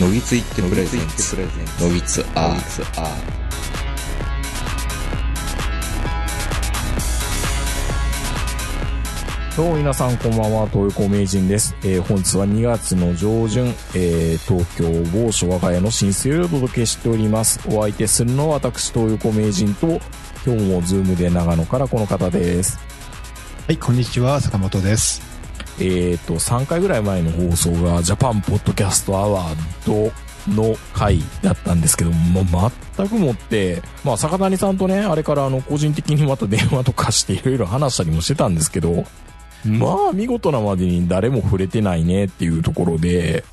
のぎついってプレゼンツのぎつ R どうも皆さんこんばんは、東横名人です。えー、本日は2月の上旬、えー、東京某所我が家の寝室をお届けしております。お相手するのは私、東横名人と、今日もズームで長野からこの方です。はい、こんにちは、坂本です。えっ、と、3回ぐらい前の放送が、ジャパンポッドキャストアワードの回だったんですけども、ま全くもって、まあ、坂谷さんとね、あれからあの、個人的にまた電話とかしていろいろ話したりもしてたんですけど、まあ、見事なまでに誰も触れてないねっていうところで、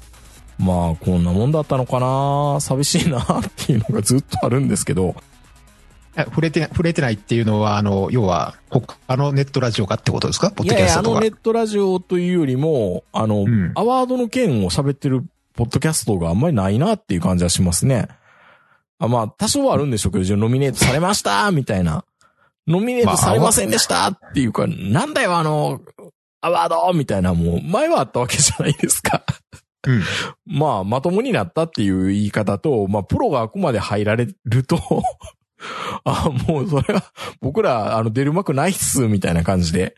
まあ、こんなもんだったのかな寂しいなっていうのがずっとあるんですけど、触れて、触れてないっていうのは、あの、要は、他のネットラジオかってことですか？ポッいやいや、あドキャストとか。のネットラジオというよりも、あの、うんアワードの件を喋ってるポッドキャストがあんまりないなっていう感じはしますね。あまあ、多少はあるんでしょうけど、じゃあノミネートされましたみたいな。ノミネートされませんでしたっていうか、なんだよ、あの、アワードみたいな、もう、前はあったわけじゃないですか。うん。まあ、まともになったっていう言い方と、まあ、プロがあくまで入られると、あ、もうそれは、僕ら、あの、出る幕ないっす、みたいな感じで。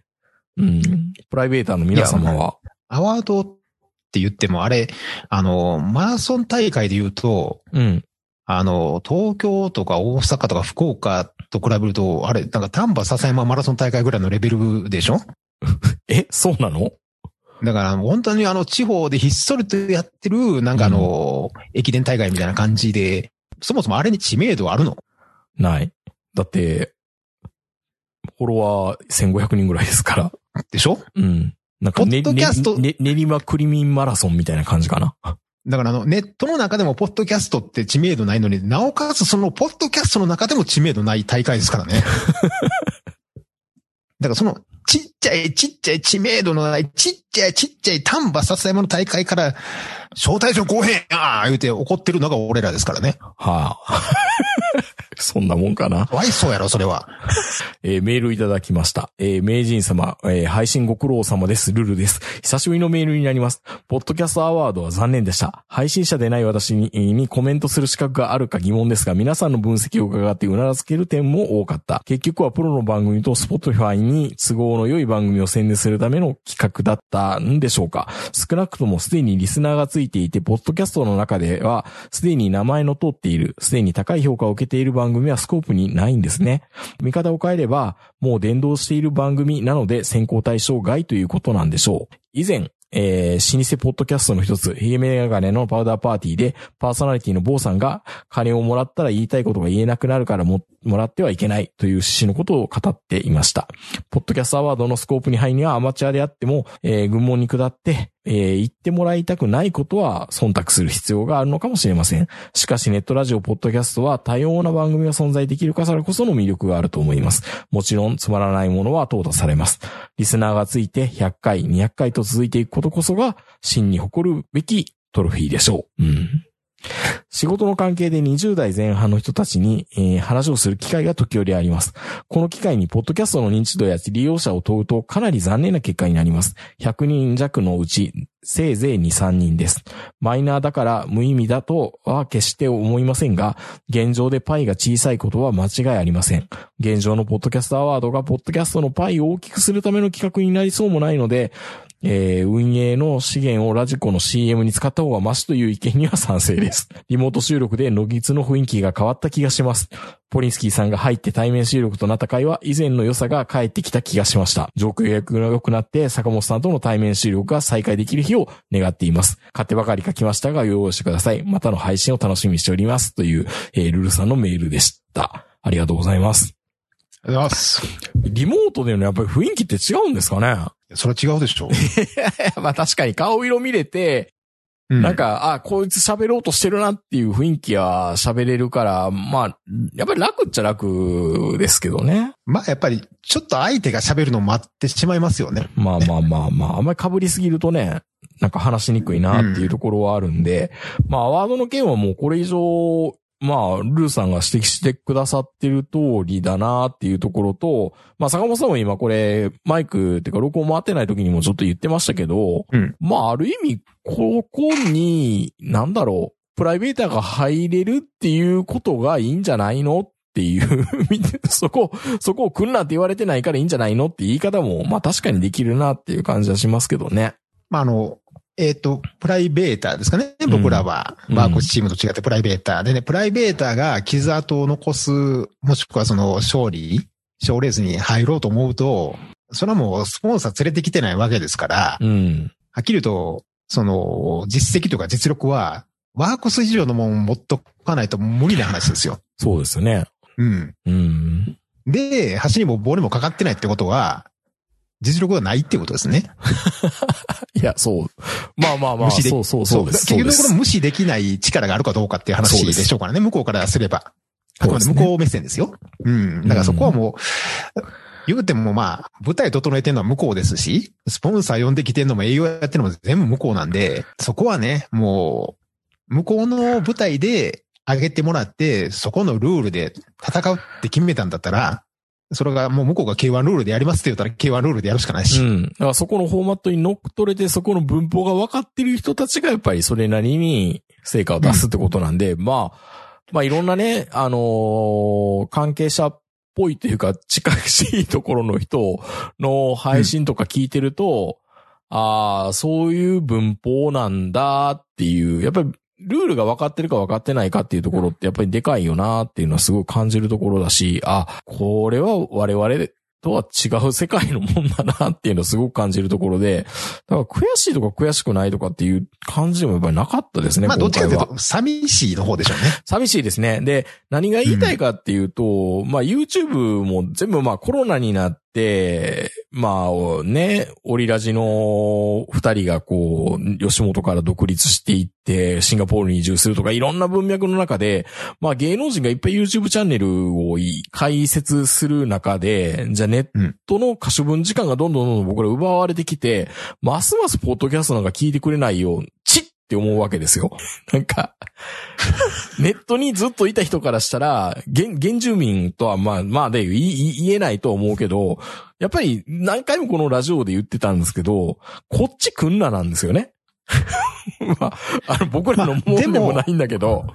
うん。プライベーターの皆様は。アワードって言っても、あれ、あの、マラソン大会で言うと、うん。あの、東京とか大阪とか福岡と比べると、あれ、なんか丹波笹山マラソン大会ぐらいのレベルでしょ？え、そうなの？だから、本当にあの、地方でひっそりとやってる、なんかあの、駅伝大会みたいな感じで、そもそもあれに知名度あるの？ない。だって、フォロワー1500人ぐらいですから。でしょ？うん。なんか、ね、ポッドキャストね、ね練馬クリミンマラソンみたいな感じかな。だからあの、ネットの中でもポッドキャストって知名度ないのに、なおかつそのポッドキャストの中でも知名度ない大会ですからね。だからその、ちっちゃいちっちゃい知名度のない、ちっちゃいちっちゃい丹波笹山の大会から、招待状公平やー言うて怒ってるのが俺らですからね。はあ。そんなもんかな。かわいそうやろ、それは。えーメールいただきました。えー名人様、えー配信ご苦労様です。ルルです。久しぶりのメールになります。ポッドキャストアワードは残念でした。配信者でない私ににコメントする資格があるか疑問ですが、皆さんの分析を伺ってうならつける点も多かった。結局はプロの番組と Spotify に都合の良い番組を宣伝するための企画だったんでしょうか。少なくともすでにリスナーがついていて、ポッドキャストの中では、すでに名前の通っている、すでに高い評価を受けている番組番組はスコープにないんですね。見方を変えれば、もう伝道している番組なので選考対象外ということなんでしょう。以前、えー、老舗ポッドキャストの一つ、ヒゲメガネのパウダーパーティーで、パーソナリティの坊さんが、金をもらったら言いたいことが言えなくなるからも、もらってはいけないという趣旨のことを語っていました。ポッドキャストアワードのスコープに入るにはアマチュアであっても、えー、群門に下って、えー言ってもらいたくないことは忖度する必要があるのかもしれません。しかしネットラジオ、ポッドキャストは多様な番組が存在できるからこその魅力があると思います。もちろんつまらないものは淘汰されます。リスナーがついて100回、200回と続いていくことこそが真に誇るべきトロフィーでしょう。うん。仕事の関係で20代前半の人たちに、えー話をする機会が時折あります。この機会にポッドキャストの認知度や利用者を問うとかなり残念な結果になります。100人弱のうち、せいぜい2、3人です。マイナーだから無意味だとは決して思いませんが、現状でパイが小さいことは間違いありません。現状のポッドキャストアワードがポッドキャストのパイを大きくするための企画になりそうもないので、えー運営の資源をラジコの CM に使った方がマシという意見には賛成です。リモート収録でノギツの雰囲気が変わった気がします。ポリンスキーさんが入って対面収録となった回は以前の良さが返ってきた気がしました。状況が良くなって坂本さんとの対面収録が再開できる日を願っています。勝手ばかり書きましたが用意してください。またの配信を楽しみにしております。という、えールルさんのメールでした。ありがとうございます。ありがとうございます。リモートでのやっぱり雰囲気って違うんですかね？それは違うでしょ。まあ確かに顔色見れて、うなん、か、あ、こいつ喋ろうとしてるなっていう雰囲気は喋れるから、まあ、やっぱり楽っちゃ楽ですけどね。まあやっぱり、ちょっと相手が喋るのを待ってしまいますよね。まあまあまあまあ、あんまり被りすぎるとね、なんか話しにくいなっていうところはあるんで、まあ、アワードの件はもうこれ以上、まあ、ルーさんが指摘してくださってる通りだなっていうところと、まあ、坂本さんも今これ、マイクっていうか録音回ってない時にもちょっと言ってましたけど、うんまあ、ある意味、ここに、なんだろプライベーターが入れるっていうことがいいんじゃないのっていう、そこ、そこを来んなって言われてないからいいんじゃないのって言い方も、まあ確かにできるなっていう感じはしますけどね。まあ、あの、えっ、と、プライベーターですかね。僕らは、うんワークチームと違ってプライベーターでね、プライベーターが傷跡を残す、もしくはその勝利、賞レースに入ろうと思うと、それはもうスポンサー連れてきてないわけですから、うん。はっきり言うと、その、実績とか実力は、ワークス以上のもん持っとかないと無理な話ですよ。そうですよね。うん。うん。で、橋にも棒にもかかってないってことは、実力がないってことですね。いや、そう。まあまあまあ、無視でそうそうそう結局これ無視できない力があるかどうかっていう話でしょうからね、向こうからすれば。あくまで向こう目線ですよ。うん。だからそこはもう、言うてもまあ、舞台整えてるのは向こうですし、スポンサー呼んできてるのも営業やってるのも全部向こうなんで、そこはね、もう、向こうの舞台で上げてもらって、そこのルールで戦うって決めたんだったら、それがもう向こうが K1 ルールでやりますって言ったら K1 ルールでやるしかないし。うん。だからそこのフォーマットに乗っ取れて、そこの文法が分かってる人たちがやっぱりそれなりに成果を出すってことなんで、まあ、まあいろんなね、あのー関係者っぽいというか近しいところの人の配信とか聞いてると、ああ、そういう文法なんだっていう、やっぱりルールが分かってるか分かってないかっていうところってやっぱりでかいよなっていうのはすごい感じるところだし、あ、これは我々とは違う世界のもんだなっていうのをすごく感じるところで、だから悔しいとか悔しくないとかっていう感じでもやっぱりなかったですね、まあどっちかというと、寂しいの方でしょうね。寂しいですね。で、何が言いたいかっていうと、まあ YouTube も全部まあコロナになって、でまあね、オリラジの二人がこう、吉本から独立していって、シンガポールに移住するとかいろんな文脈の中で、まあ芸能人がいっぱい YouTube チャンネルを開設する中で、じゃあネットの可処分時間がどんどんどんどん僕ら奪われてきて、ますますポッドキャストなんか聞いてくれないよ、って思うわけですよ。なんか、ネットにずっといた人からしたら、原、原住民とはまあ、まあで言えないと思うけど、やっぱり何回もこのラジオで言ってたんですけど、こっち来んななんですよね。まあ、あの、僕らのもんでもないんだけど、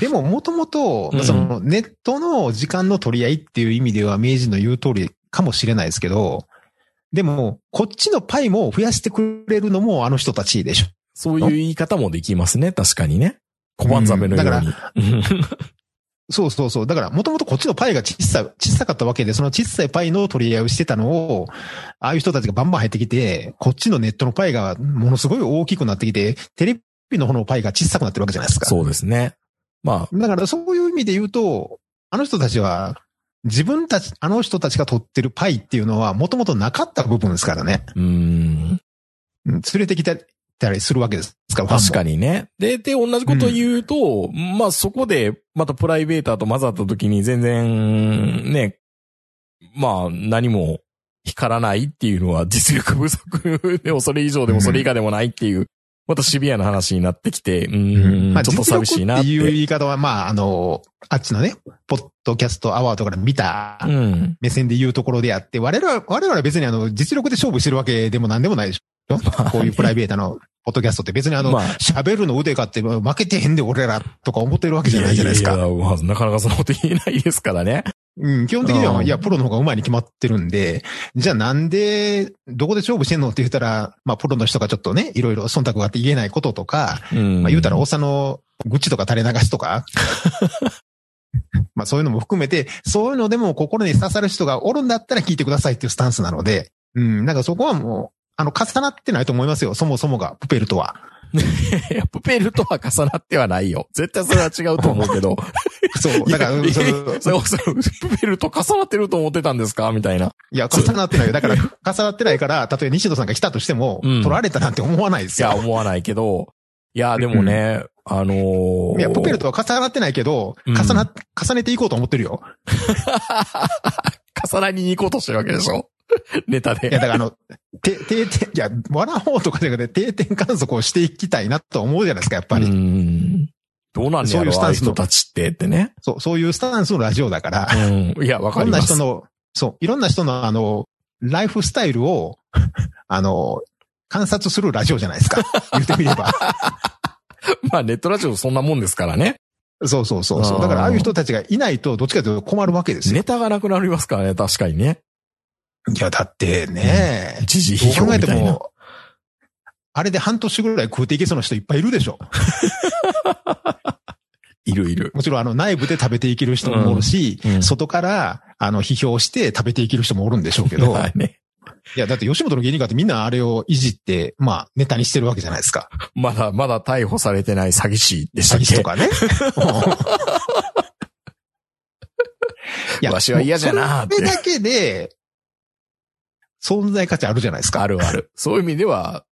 でも、もともとうん、その、ネットの時間の取り合いっていう意味では、明治の言う通りかもしれないですけど、でも、こっちのパイも増やしてくれるのもあの人たちでしょ。そういう言い方もできますね、確かにね。小判ザメのように。そうそうそう。だから、もともとこっちのパイが小さ、小さかったわけで、その小さいパイの取り合いをしてたのを、ああいう人たちがバンバン入ってきて、こっちのネットのパイがものすごい大きくなってきて、テレビの方のパイが小さくなってるわけじゃないですか。そうですね。まあ、だからそういう意味で言うと、あの人たちは、自分たち、あの人たちが取ってるパイっていうのは、もともとなかった部分ですからね。うん連れてきたりするわけですから、確かに。にね。で、で、同じことを言うと、まあそこで、またプライベーターと混ざった時に全然、ね、まあ何も光らないっていうのは実力不足でもそれ以上でもそれ以下でもないっていう、またシビアな話になってきて、うーん、まあ、ちょっと寂しいなって。っていう言い方は、まあ、あの、あっちのね、ポッドキャストアワードから見たうん。目線で言うところであって、我々は、我々は別にあの、実力で勝負してるわけでも何でもないでしょ。こういうプライベートのポッドキャストって別にあの、まあ喋るの腕かって負けてへんで俺らとか思ってるわけじゃないじゃないですか。やいやいやまあなかなかそのこと言えないですからね。うん、基本的には、うんいや、プロの方が上手いに決まってるんで、じゃあなんで、どこで勝負してんのって言ったら、まあ、プロの人がちょっとね、いろいろ忖度があって言えないこととか、うん。まあ、言うたら、おっさんの愚痴とか垂れ流しとか、まあ、そういうのも含めて、そういうのでも心に刺さる人がおるんだったら聞いてくださいっていうスタンスなので、うん、なんかそこはもう、あの、重なってないと思いますよ。そもそもが、プペルとは。いや、プペルとは重なってはないよ。絶対それは違うと思うけど。そう、だから、そのそプペルと重なってると思ってたんですか？みたいな。いや、重なってないよ。だから、重なってないから、たとえ西野さんが来たとしても、うん取られたなんて思わないですよ。いや、思わないけど。いや、でもね、あのーいや、プペルとは重なってないけど、うん重な、重ねていこうと思ってるよ。重なりに行こうとしてるわけでしょ？ネタで。いや、だからあの、て、定点、いや、笑おうとかじゃなくて定点観測をしていきたいなと思うじゃないですか、やっぱり。うん。どうなんそういうスタンスの人たちってってね。そう、そういうスタンスのラジオだから、うん。いや、わいろんかります。な人の、そう、いろんな人のあの、ライフスタイルを、あの、観察するラジオじゃないですか。言ってみれば。まあネットラジオそんなもんですからね。そうそうそうそう。だからああいう人たちがいないとどっちかというと困るわけですよ。ネタがなくなりますからね、確かにね。いや、だってね、一時批どう考えて。も、あれで半年ぐらい食うていけそうな人いっぱいいるでしょ。いるいる。もちろんあの内部で食べていける人もおるし、うんうん外からあの批評して食べていける人もおるんでしょうけど、はいね。いや、だって吉本の芸人がってみんなあれをいじって、まあネタにしてるわけじゃないですか。まだ、まだ逮捕されてない詐欺師でしたっけ？詐欺師とかね。いわしは嫌じゃなーってそれだけで、存在価値あるじゃないですか。あるある。そういう意味では、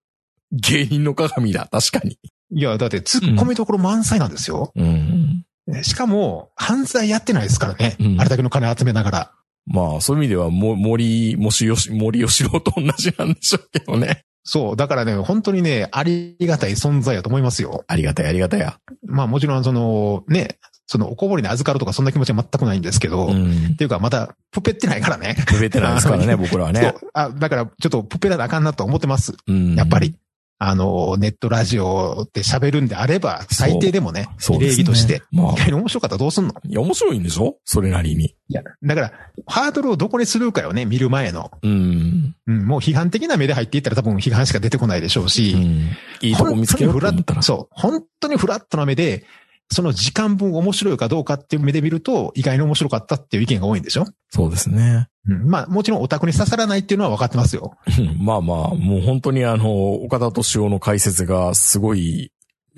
芸人の鏡だ。確かに。いや、だって突っ込みどころ満載なんですよ。うん。しかも、犯罪やってないですからね。うんあれだけの金集めながら。まあ、そういう意味では、も、森、もしよし、森吉郎と同じなんでしょうけどね。そう。だからね、本当にね、ありがたい存在やと思いますよ。ありがたい、ありがたいや。まあもちろん、その、ね、そのおこぼれに預かるとかそんな気持ちは全くないんですけど、っうん。ていうかまだ、プペってないからね。増えてないですからね、僕らはねそ。う。あ、だから、ちょっとプペらなあかんなと思ってます。うん。やっぱり。あの、ネットラジオで喋るんであれば、最低でもね、礼そうですね儀として。まあ意外に面白かったらどうすんの？いや、面白いんでしょ？それなりに。いや、だから、ハードルをどこにするかよね、見る前の。うん。うん、もう批判的な目で入っていったら多分批判しか出てこないでしょううし、ん。いいとこ見つけようと思ったら。そう、本当にフラットな目で、その時間分面白いかどうかっていう目で見ると、意外に面白かったっていう意見が多いんでしょ？そうですね。うん、まあ、もちろんオタクに刺さらないっていうのは分かってますよ。う んまあまあ、もう本当にあの、岡田敏夫の解説がすごい、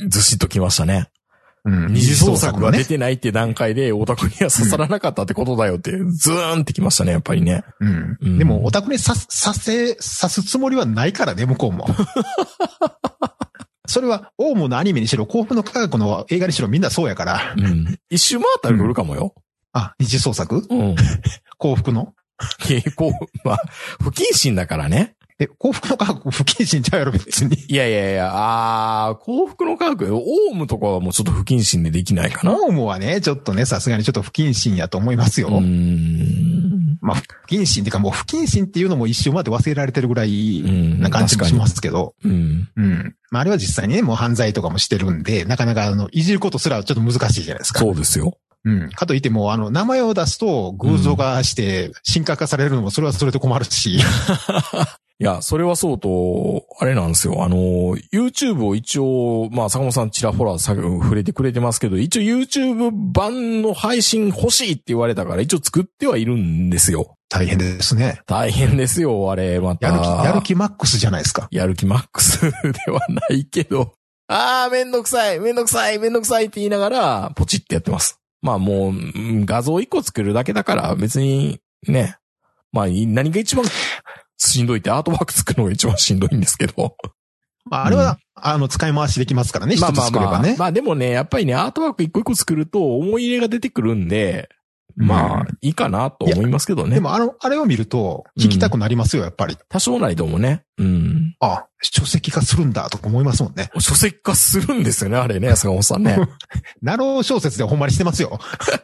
ずしっときましたね。うん。二次創作がね出。てないって段階で、オタクには刺さらなかったってことだよって、ズーンってきましたね、やっぱりね。うん。うんでも、オタクに刺す、刺せ、刺すつもりはないからね、向こうも。それは、オウムのアニメにしろ、幸福の科学の映画にしろ、みんなそうやから。うん。一周回ったら来るかもよ。あ、二次創作？うん。幸福の？結構、まあ、不謹慎だからね。え、幸福の科学不謹慎ちゃうやろ、別に。いやいやいや、あー、幸福の科学、オウムとかはもうちょっと不謹慎でできないかな。オウムはね、ちょっとね、さすがにちょっと不謹慎やと思いますよ。うーん。まあ、不謹慎っていうかもう不謹慎っていうのも一瞬まで忘れられてるぐらいうんな感じもしますけど。うん。うん。まあ、あれは実際にね、もう犯罪とかもしてるんで、なかなかあの、いじることすらちょっと難しいじゃないですか。そうですよ。うん。かといっても、あの、名前を出すと偶像化して、進化化されるのも、それはそれで困るし。いや、それはそうと、あれなんですよ。あの、YouTube を一応、まあ、坂本さんちらほらさ触れてくれてますけど、一応 YouTube 版の配信欲しいって言われたから、一応作ってはいるんですよ。大変ですね。大変ですよ、あれ、また。やる気、やる気マックスじゃないですか。やる気マックス ではないけど、あー、めんどくさい、めんどくさい、めんどくさいって言いながら、ポチってやってます。まあもううん、画像一個作るだけだから、別に、ね。まあ、い何が一番しんどいってアートワーク作るのが一番しんどいんですけど。まあ、あれは、あの、使い回しできますからね、一つ作ればね。まあでもね、やっぱりね、アートワーク一個一個作ると思い入れが出てくるんで、まあ、いいかなと思いますけどね。でも、あの、あれを見ると、聞きたくなりますよ、やっぱり。多少なりともね。うん。あ、書籍化するんだ、とか思いますもんね。書籍化するんですよね、あれね、坂本さんね。ナロー小説でほんまにしてますよ。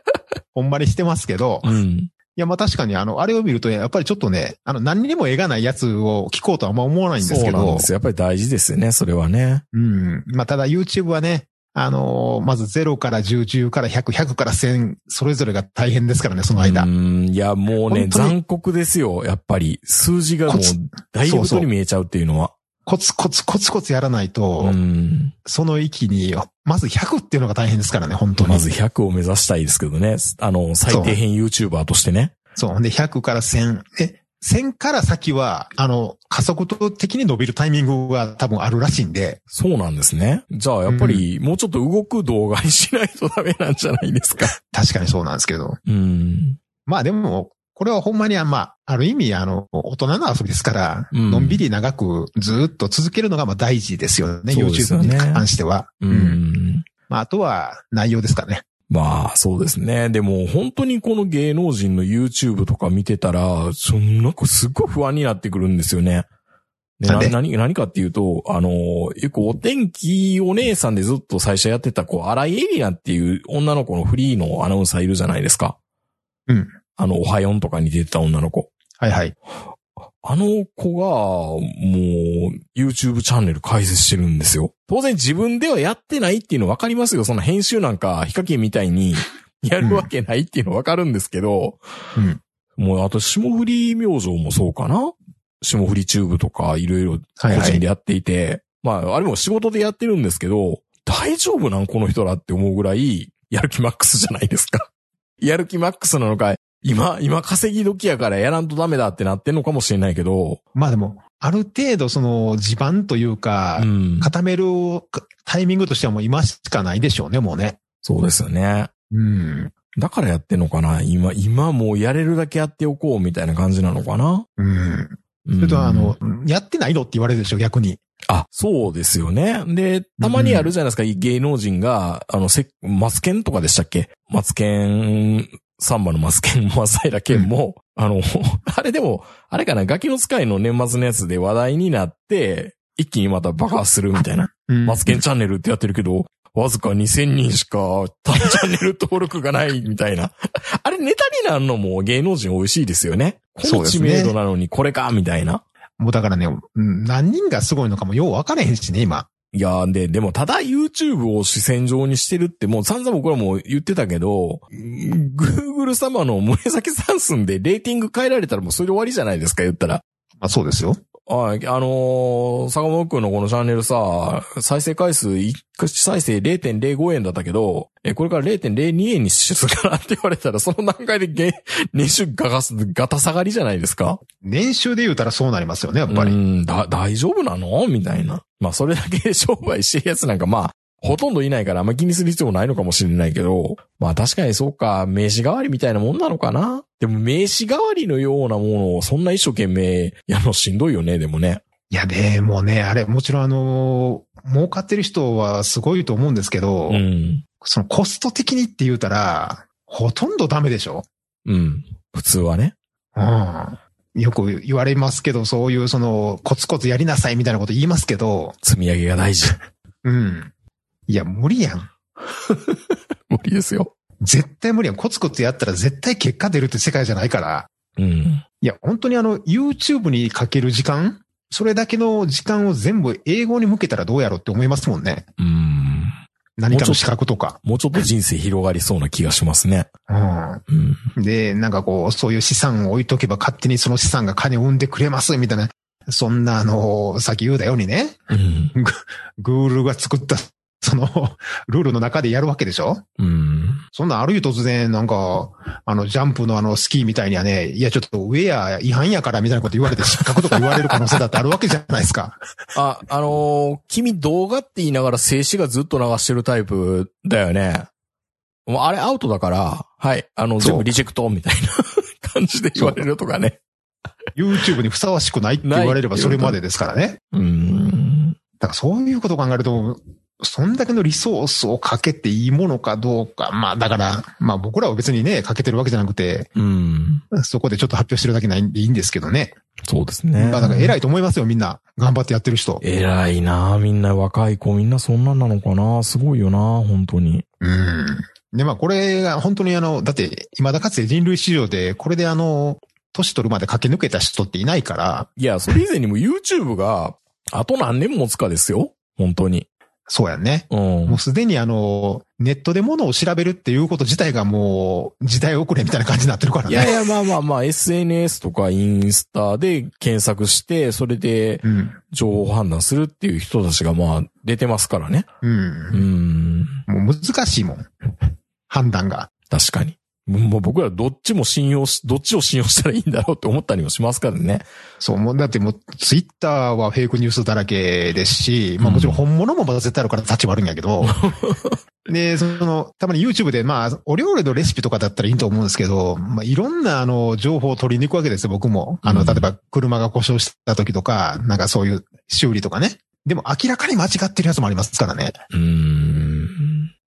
ほんまにしてますけど、いうん。や、まあ確かにあの、あれを見ると、やっぱりちょっとね、あの、何にも絵がないやつを聞こうとはあんま思わないんですけどそうなんで、すよ。やっぱり大事ですよね、それはね。うん。まあただ YouTube はね、あのーまず0から10、10から100、100から1000、それぞれが大変ですからね、その間。うん。いや、もうね、残酷ですよ、やっぱり。数字がもうコツ、ダイレクトに見えちゃうっていうのは。コツコツコツコツやらないと、うん。その域に、まず100っていうのが大変ですからね、本当に。まず100を目指したいですけどね。あの、最低編 YouTuber としてね。そう。で、100から1000。で、1000から先は、あの、加速度的に伸びるタイミングが多分あるらしいんで、そうなんですね。じゃあ、やっぱり、もうちょっと動く動画にしないとダメなんじゃないですか？確かにそうなんですけど。うん。まあでも、これはほんまに、まあ、ある意味、あの、大人の遊びですから、うんのんびり長くずっと続けるのがまあ大事ですよね、よ YouTube ねに関しては。ううんん。まあ、あとは内容ですかね。まあ、そうですね。でも、本当にこの芸能人の YouTube とか見てたら、そんなんかすっごい不安になってくるんですよね。何、何かっていうと、あの、よくお天気お姉さんでずっと最初やってた、こう、荒井エリナっていう女の子のフリーのアナウンサーいるじゃないですか。うん。あの、おはよんとかに出てた女の子。はいはい。あの子が、もう、YouTube チャンネル開設してるんですよ。当然自分ではやってないっていうの分かりますよ。その編集なんか、ヒカキンみたいに やるわけないっていうの分かるんですけど、うん。もうあと霜降り明星もそうかな霜降りチューブとかいろいろ個はいはい。人でやっていて、まあ、あれも仕事でやってるんですけど、大丈夫なんこの人らって思うぐらい、やる気マックスじゃないですか。やる気マックスなのか、今、今稼ぎ時やからやらんとダメだってなってんのかもしれないけど、まあでも、ある程度その地盤というかう、ん。固めるタイミングとしてはもう今しかないでしょうね、もうね。そうですよね。うん。だからやってんのかな？今、今もうやれるだけやっておこうみたいな感じなのかな？うん。うんそれとあの、やってないのって言われるでしょ、逆に。あ、そうですよね。で、たまにあるじゃないですか、芸能人が、あの、せ、マツケンとかでしたっけ？マツケン、サンバのマツケン、マサイラケンも、あの、あれでも、あれかな、ガキの使いの年末のやつで話題になって、一気にまた爆発するみたいな。うんマツケンチャンネルってやってるけど、わずか2000人しか、チャンネル登録がないみたいな。あれネタになるのも芸能人美味しいですよね。この知名度なのにこれか、みたいな。もうだからね、うん何人がすごいのかもよう分からへんしね、今。いやーで、でもただ YouTube を主戦場にしてるってもう散々僕らも言ってたけど、Google 様の紫算数でレーティング変えられたらもうそれで終わりじゃないですか、言ったら。あそうですよ。はい、あのー、坂本くんのこのチャンネルさ、再生回数1再生0.05円だったけど、え、これから0.02円にするからって言われたら、その段階でげ 年収ガガス、ガタ下がりじゃないですか？年収で言うたらそうなりますよね、やっぱり。うん、だ、大丈夫なの？みたいな。まあ、それだけ商売してるやつなんか、まあ、ほとんどいないからあんま気にする必要もないのかもしれないけど、まあ確かにそうか、名刺代わりみたいなもんなのかなでも名刺代わりのようなものをそんな一生懸命やるのしんどいよね、でもね。いやでもね、あれ、もちろんあのー儲かってる人はすごいと思うんですけど、うん。そのコスト的にって言うたら、ほとんどダメでしょ？うん。普通はね。うん。よく言われますけど、そういうその、コツコツやりなさいみたいなこと言いますけど、積み上げが大事。うん。いや、無理やん。無理ですよ。絶対無理やん。コツコツやったら絶対結果出るって世界じゃないから。うん。いや、本当にあの、YouTube にかける時間？それだけの時間を全部英語に向けたらどうやろうって思いますもんね。うん。何かの資格とか。もうちょっと人生広がりそうな気がしますね。うん。うん。で、なんかこう、そういう資産を置いとけば勝手にその資産が金を生んでくれますみたいな。そんなあの、さっき言うたようにね、うん。グールが作った、その、ルールの中でやるわけでしょ？うん。そんなある日突然、なんか、あの、ジャンプのあの、スキーみたいにはね、いや、ちょっとウェア違反やからみたいなこと言われて失格とか言われる可能性だってあるわけじゃないですか。あ、あのー君動画って言いながら静止画ずっと流してるタイプだよね。もうあれアウトだから、はい、あの、全部リジェクトみたいな 感じで言われるとかね。YouTube にふさわしくないって言われればそれまでですからね。うーん。だからそういうことを考えると、そんだけのリソースをかけていいものかどうか。まあだから、まあ僕らは別にね、かけてるわけじゃなくて、うん。そこでちょっと発表してるだけないんでいいんですけどね。そうですね。まあだから偉いと思いますよ、みんな。頑張ってやってる人。偉いなみんな若い子みんなそんなんなのかなすごいよな本当に。うん。で、まあこれが本当にあの、だって、未だかつて人類史上で、これであの、年取るまで駆け抜けた人っていないから、いや、それ以前にも YouTube が、あと何年持つかですよ本当に。そうやんね。うんもう。すでにあの、ネットで物を調べるっていうこと自体がもう、時代遅れみたいな感じになってるからね。いやいや、まあまあまあ、SNS とかインスタで検索して、それでうん。情報判断するっていう人たちがまあ出てますからね。う。うんん。もう難しいもん。判断が。確かに。もう僕らどっちも信用し、どっちを信用したらいいんだろうって思ったりもしますからね。そう、もうだってもう、ツイッターはフェイクニュースだらけですし、まあもちろん本物も絶対あるから立ち悪いんやけど、で、その、たまに YouTube で、まあ、お料理のレシピとかだったらいいと思うんですけど、まあ、いろんな、あの、情報を取りに行くわけですよ、僕も。あの、うん例えば、車が故障した時とか、なんかそういう修理とかね。でも、明らかに間違ってるやつもありますからね。うーん。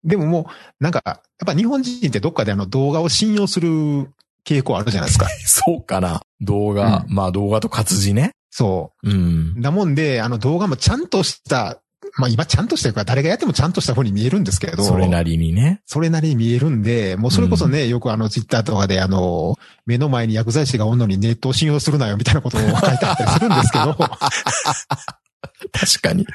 でももう、なんか、やっぱ日本人ってどっかであの、動画を信用する傾向あるじゃないですか。そうかな。動画、うまあ動画と活字ね。そうん。う。だもんで、あの、動画もちゃんとした、まあ今ちゃんとしてるから誰がやってもちゃんとした風に見えるんですけど。それなりにね。それなりに見えるんで、もうそれこそね、よくあのツイッターとかであの、目の前に薬剤師がおんのにネットを信用するなよみたいなことを書いてあったりするんですけど。確かに。い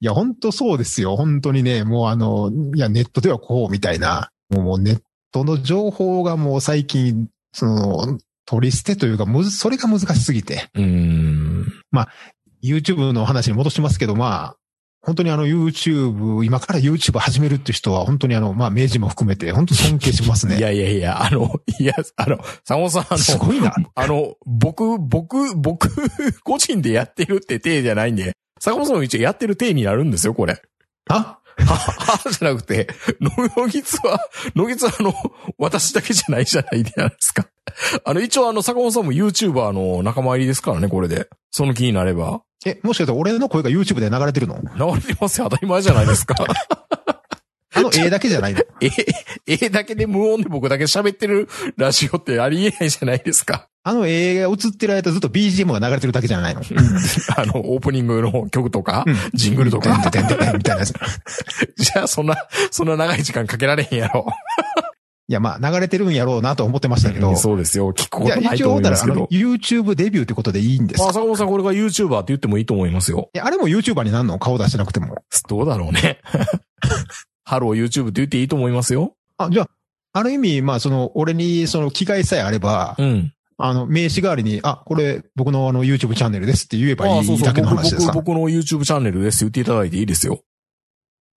や、本当そうですよ。本当にね、もうあの、いや、ネットではこうみたいな、もうネットの情報がもう最近、その、取り捨てというか、むず、それが難しすぎて。うーん。YouTube の話に戻しますけど、まあ、本当にあの YouTube、今から YouTube 始めるって人は本当にあの、まあ、明治も含めて本当尊敬しますね。いやいやいや、あの、いや、あの、坂本さん、あの、すごいな。あの、僕、僕、僕、個人でやってるって体じゃないんで、坂本さんも一応やってる体になるんですよ、これ。あは、は、じゃなくて、の、のぎつは、のぎつはあの、私だけじゃないじゃないですか。あの、一応あの、坂本さんも YouTuber の仲間入りですからね、これで。その気になれば。え、もしかしたら俺の声が YouTube で流れてるの？流れてますよ、当たり前じゃないですか。あの絵だけじゃないのえ、えだけで無音で僕だけ喋ってるラジオってありえないじゃないですか。あの絵が映ってる間ずっと BGM が流れてるだけじゃないの あの、オープニングの曲とか、うんジングルとか。てんてんみたいなやつ。いじゃあ、そんな、そんな長い時間かけられへんやろ。や、まあ流れてるんやろうなと思ってましたけど。そうですよ。聞くことない一応、と思いますけど。YouTube デビューってことでいいんですまあ、か坂本さんこれが YouTuber って言ってもいいと思いますよ。いや、あれも YouTuber になるの顔出してなくても。どうだろうね。 Hello YouTube って言っていいと思いますよ。あ、じゃあ、ある意味、まあ、その、俺に、その、機会さえあれば、うん。あの、名刺代わりに、あ、これ、僕のあの、YouTube チャンネルですって言えば。いいだけの僕、話ですか僕、僕の YouTube チャンネルですって言っていただいていいですよ。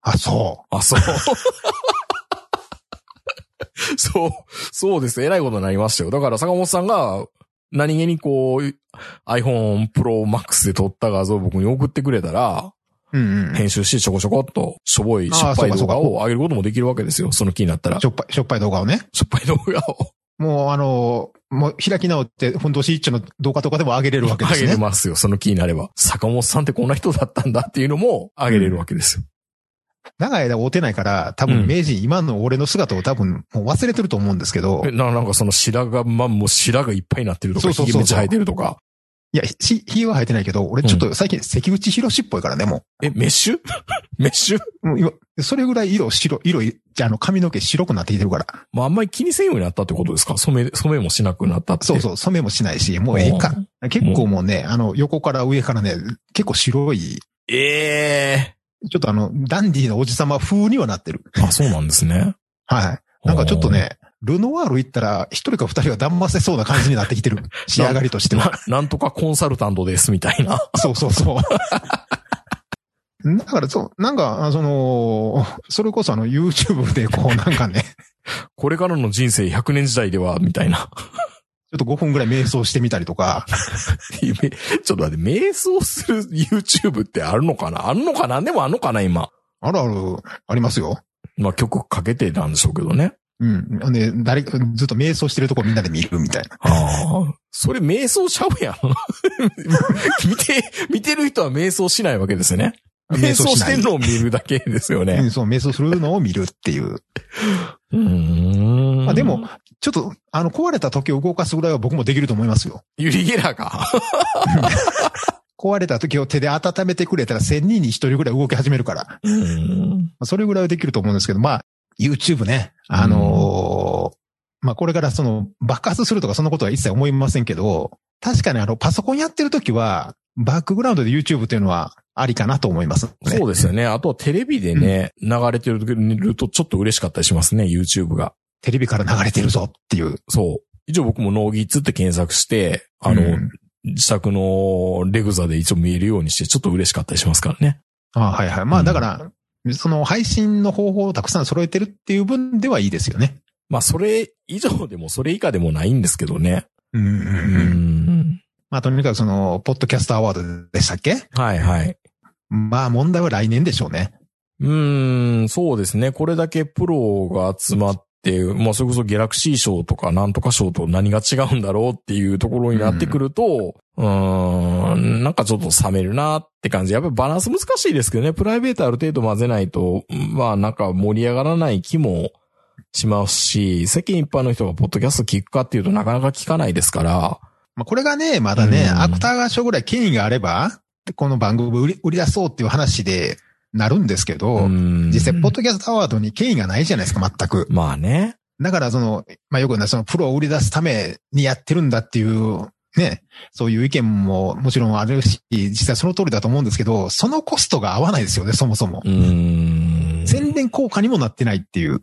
あ、そあ、そう。そう、そうです。えらいことになりましたよ。だから坂本さんが、何気にこう、iPhone Pro Max で撮った画像を僕に送ってくれたら。編集してちょこちょこっと、しょぼい、しょっぱい動画を上げることもできるわけですよ。その気になったら。ししょっぱい、しょっぱい動画をね。ょっぱい動画をもう、あの、もう、開き直って、ふんどし一丁の動画とかでも上げれるわけで上すね。げれますよ。その気になれば。坂本さんってこんな人だったんだっていうのも上げれるわけですよ。長い間会うてないから、多うん分、名人、今の俺の姿を多分、もう忘れてると思うんですけどえ、な、なんかその白髪、まあ、もう白がいっぱいになってるとか、そうそうそうそうひげめっちゃ生えてるとか。いや、ひ、ひは生えてないけど、俺ちょっと最近、関口博士っぽいからね、もえ、メッシュ？メッシュ？う。もう今、それぐらい色白、色い、じゃあ、あの、髪の毛白くなってきてるから。まあ、あんまり気にせんようになったってことですか？染め、染めもしなくなったって。そうそう、染めもしないし、もうええか。結構もうね、あの、横から上からね、結構白い、ええちょっとあの、ダンディーなおじさま風にはなってる。あ、そうなんですね。はい。なんかちょっとね、ルノワール行ったら、一人か二人は騙せそうな感じになってきてる。仕上がりとしては。な、なんとかコンサルタントです、みたいな。そうそうそう。だからそう、なんか、あその、それこそあの YouTube でこうなんかね、これからの人生100年時代では、みたいな。ちょっと5分ぐらい瞑想してみたりとか、め ちょっと待って、瞑想する YouTube ってあるのかな？あるのかな？でもあんのかな今。あるある、ありますよ。まあ曲かけてなんでしょうけどね。うん。で、誰か、ずっと瞑想してるとこみんなで見るみたいな。ああ。それ瞑想ちゃうやん。見て、見てる人は瞑想しないわけですね。瞑想してんのを見るだけですようね。ん、そう、瞑想するのを見るっていう。うーん。まあでも、ちょっと、あの、壊れた時を動かすぐらいは僕もできると思いますよ。ユリゲラーか。壊れた時を手で温めてくれたら1000人に1人ぐらい動き始めるから。うーん。まあそれぐらいはできると思うんですけど、まあ、YouTube ね。あのーまあこれからその爆発するとかそんなことは一切思いませんけど、確かにあのパソコンやってる時は、バックグラウンドで YouTube っていうのはありかなと思います、ね。そうですよね。あとはテレビでね、流れてるとちょっと嬉しかったりしますね、YouTube が。テレビから流れてるぞっていう。そう。一応僕もノーギッツって検索して、あの、うん自宅のレグザで一応見えるようにして、ちょっと嬉しかったりしますからね。あはいはい。まうんあだから、その配信の方法をたくさん揃えてるっていう分ではいいですよね。まあ、それ以上でもそれ以下でもないんですけどね。うんうんううん。ん。まあとにかくその、ポッドキャストアワードでしたっけ？はいはい。まあ問題は来年でしょうね。うーん、そうですね。これだけプロが集まって、まあ、それこそギャラクシー賞とかなんとか賞と何が違うんだろうっていうところになってくると、うーん、なんかちょっと冷めるなって感じ。やっぱりバランス難しいですけどね。プライベートある程度混ぜないと、まあなんか盛り上がらない気もしますし、世間一般の人がポッドキャスト聞くかっていうとなかなか聞かないですから、まあこれがね、まだね、うんアクターが賞ぐらい権威があれば、この番組を売り売り出そうっていう話で、なるんですけど、うん実際、ポッドキャストアワードに権威がないじゃないですか、全く。まあね。だから、その、まあ、よくね、そのプロを売り出すためにやってるんだっていう、ね、そういう意見ももちろんあるし、実際その通りだと思うんですけど、そのコストが合わないですよね、そもそもう。ん。宣伝効果にもなってないっていう。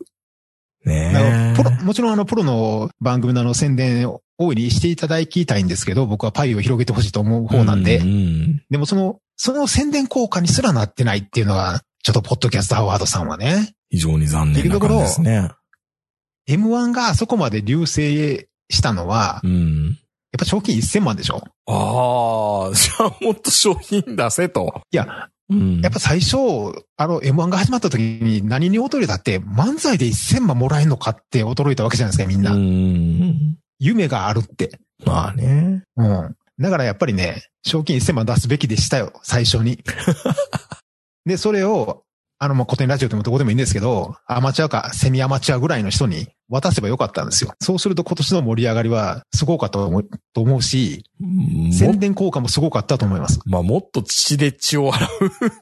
ねプロ、もちろんあの、プロの番組のあの宣伝を大いにしていただきたいんですけど、僕はパイを広げてほしいと思う方なんで、うんでもその、その宣伝効果にすらなってないっていうのは、ちょっとポッドキャストアワードさんはね、非常に残念な感じですね。M1 があそこまで流星したのは、やっうん。ぱ賞金1000万でしょ？ああ、じゃあもっと商品出せと。いや、うん。やっぱ最初、あの M1 が始まった時に何に驚いたって漫才で1000万もらえるのかって驚いたわけじゃないですか、みんな。うん。夢があるって。まあね。うん。だからやっぱりね、賞金1000万出すべきでしたよ、最初に。で、それを、あの、まあ、古典ラジオでもどこでもいいんですけど、アマチュアかセミアマチュアぐらいの人に渡せばよかったんですよ。そうすると今年の盛り上がりはすごかったと思うと思うし、も宣伝効果もすごかったと思います。まあもっと血で血を洗う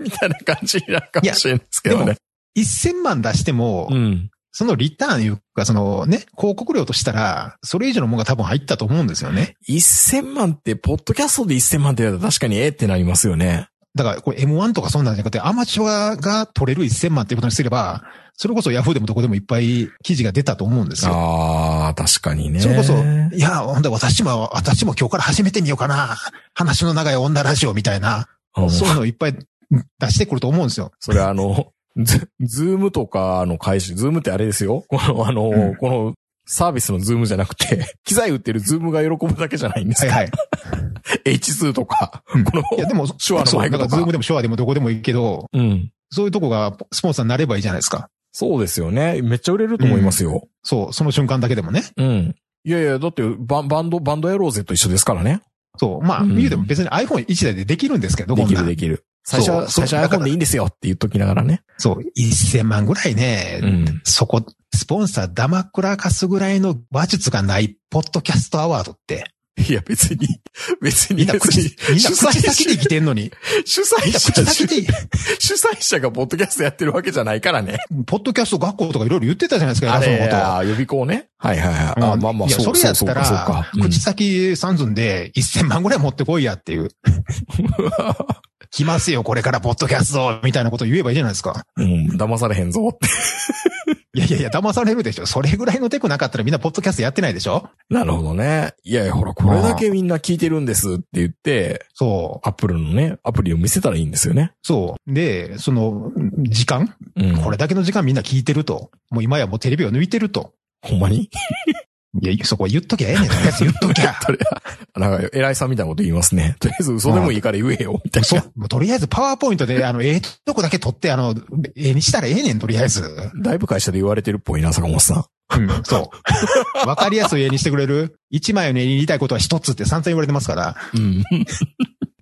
みたいな感じになるかもしれないですけどね。1000万出しても、うん。そのリターンいうか、そのね、広告料としたら、それ以上のものが多分入ったと思うんですよね。1000万って、ポッドキャストで1000万って言われたら確かにええってなりますよね。だから、これ M1 とかそんなんじゃなくて、アマチュアが取れる1000万っていうことにすれば、それこそヤフーでもどこでもいっぱい記事が出たと思うんですよ。ああ、確かにね。それこそ、いや、ほんで私も、私も今日から始めてみようかな。話の長い女ラジオみたいな、うんそういうのをいっぱい出してくると思うんですよ。それあの、ズズームとかの開始、ズームってあれですよ。このあの、うんこのサービスのズームじゃなくて、機材売ってるズームが喜ぶだけじゃないんですか。はいはい。H2 とか、うんこの、いや、でも、手話のマイクズームでも手話でもどこでもいいけど、うん。そういうとこがスポンサーになればいいじゃないですか。そうですよね。めっちゃ売れると思いますよ。そう、その瞬間だけでもね。うん。いやいや、だってバンバンド、バンドやろうぜと一緒ですからね。そう。まあ、うん言うても別に iPhone1 台でできるんですけど、できるできる。最初は、そう最初はそう iPhone でいいんですよって言っときながらね。そう、1000万ぐらいね、うん。そこ、スポンサーダマくらかすぐらいの話術がない、ポッドキャストアワードって、いや、別に、別に、みんな先で生者、きてんのに、主催者口先で、主催者がポッドキャストやってるわけじゃないからね。ポッドキャスト学校とかいろいろ言ってたじゃないですか、あれ、偉そうなこと。あ予備校ね。はいはいはい。あうんまあまあ、いや、それやったそうかそうら口先三寸で1000万ぐらい持ってこいやっていう。来ますよ、これからポッドキャストみたいなこと言えばいいじゃないですか。うん、騙されへんぞって。いやいやいや、騙されるでしょ。それぐらいのテクなかったらみんなポッドキャストやってないでしょなるほどね。いやいや、ほら、これだけみんな聞いてるんですって言って、そう。アップルのね、アプリを見せたらいいんですよね。そう。で、その、時間？うん。これだけの時間みんな聞いてると。もう今やもうテレビを抜いてると。ほんまに？いや、そこは言っときゃええねん。とりあえず言っときゃ。とりあえずなんか、偉いさんみたいなこと言いますね。とりあえず嘘でもいいから言えよ、みたいそな。もうとりあえずパワーポイントで、あの、ええとこだけ取って、あの、ええにしたらええねん、とりあえず。だいぶ会社で言われてるっぽいな、坂本さん。うん、そう。わかりやすい絵にしてくれる？一枚の絵に言いたいことは一つって散々言われてますから。うん。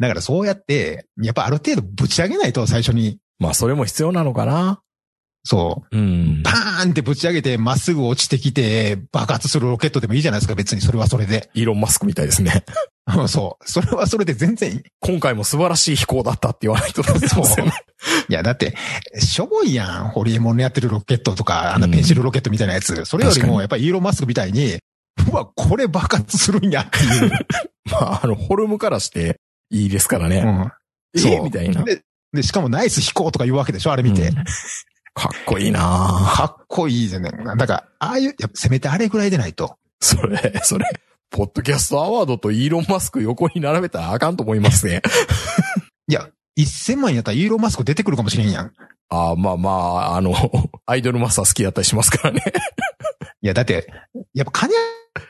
だからそうやって、やっぱある程度ぶち上げないと最初に、まあ、それも必要なのかな。そう。うんパ。ーンってぶち上げて、まっすぐ落ちてきて、爆発するロケットでもいいじゃないですか、別にそれはそれで。イーロン・マスクみたいですね。うんそう。それはそれで全然いい。今回も素晴らしい飛行だったって言わないとダメですよね。いや、だって、しょぼいやん。ホリエモンのやってるロケットとか、あのペンシルロケットみたいなやつ。それよりも、やっぱりイーロン・マスクみたいに、うわ、これ爆発するんやっていう。まあ、あの、フォルムからしていいですからね。うん。えそうみたいな。で、で、しかもナイス飛行とか言うわけでしょあれ見て。うんかっこいいなかっこいいじゃね。だから、ああいう、やっぱせめてあれぐらいでないと。それ、それ、ポッドキャストアワードとイーロン・マスク横に並べたらあかんと思いますね。いや、1000万やったらイーロン・マスク出てくるかもしれんやん。ああ、まあまあ、あの、アイドルマスター好きだったりしますからね。いや、だって、やっぱ金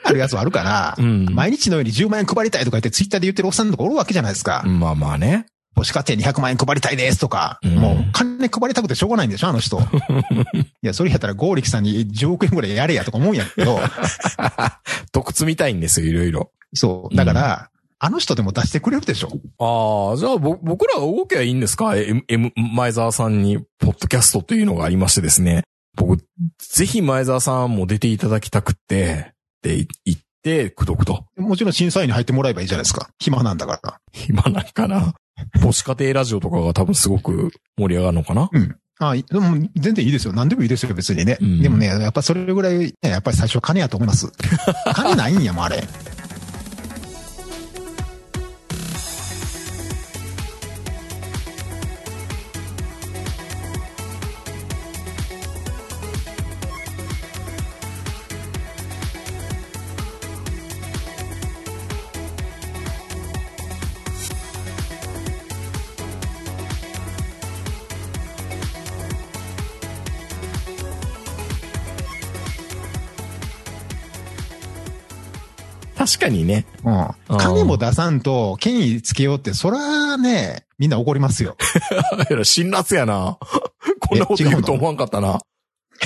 あるやつはあるから、うん。毎日のように10万円配りたいとか言ってツイッターで言ってるおっさんとかおるわけじゃないですか。まあまあね。母子家庭200万円配りたいですとか、うんもう金配りたくてしょうがないんでしょあの人。いや、それやったらゴーリキさんに10億円ぐらいやれやとか思うんやけど、毒積みたいんですよ、いろいろ。そう。だから、あの人でも出してくれるでしょああ、じゃあぼ僕らが動けばいいんですか ?M、M、前澤さんに、ポッドキャストというのがありましてですね。僕、ぜひ前澤さんも出ていただきたくって、って言って、くどくと。もちろん審査員に入ってもらえばいいじゃないですか。暇なんだから。暇なんかな？母子家庭ラジオとかが多分すごく盛り上がるのかな？うん。あでも全然いいですよ。何でもいいですよ、別にね。うんでもね、やっぱそれぐらい、ね、やっぱり最初は金やと思います。金ないんやもん、あれ。確かにね。うん。金も出さんと、権威つけようって、そらね、みんな怒りますよ。辛辣やな。こんなこと言うと思わんかったな。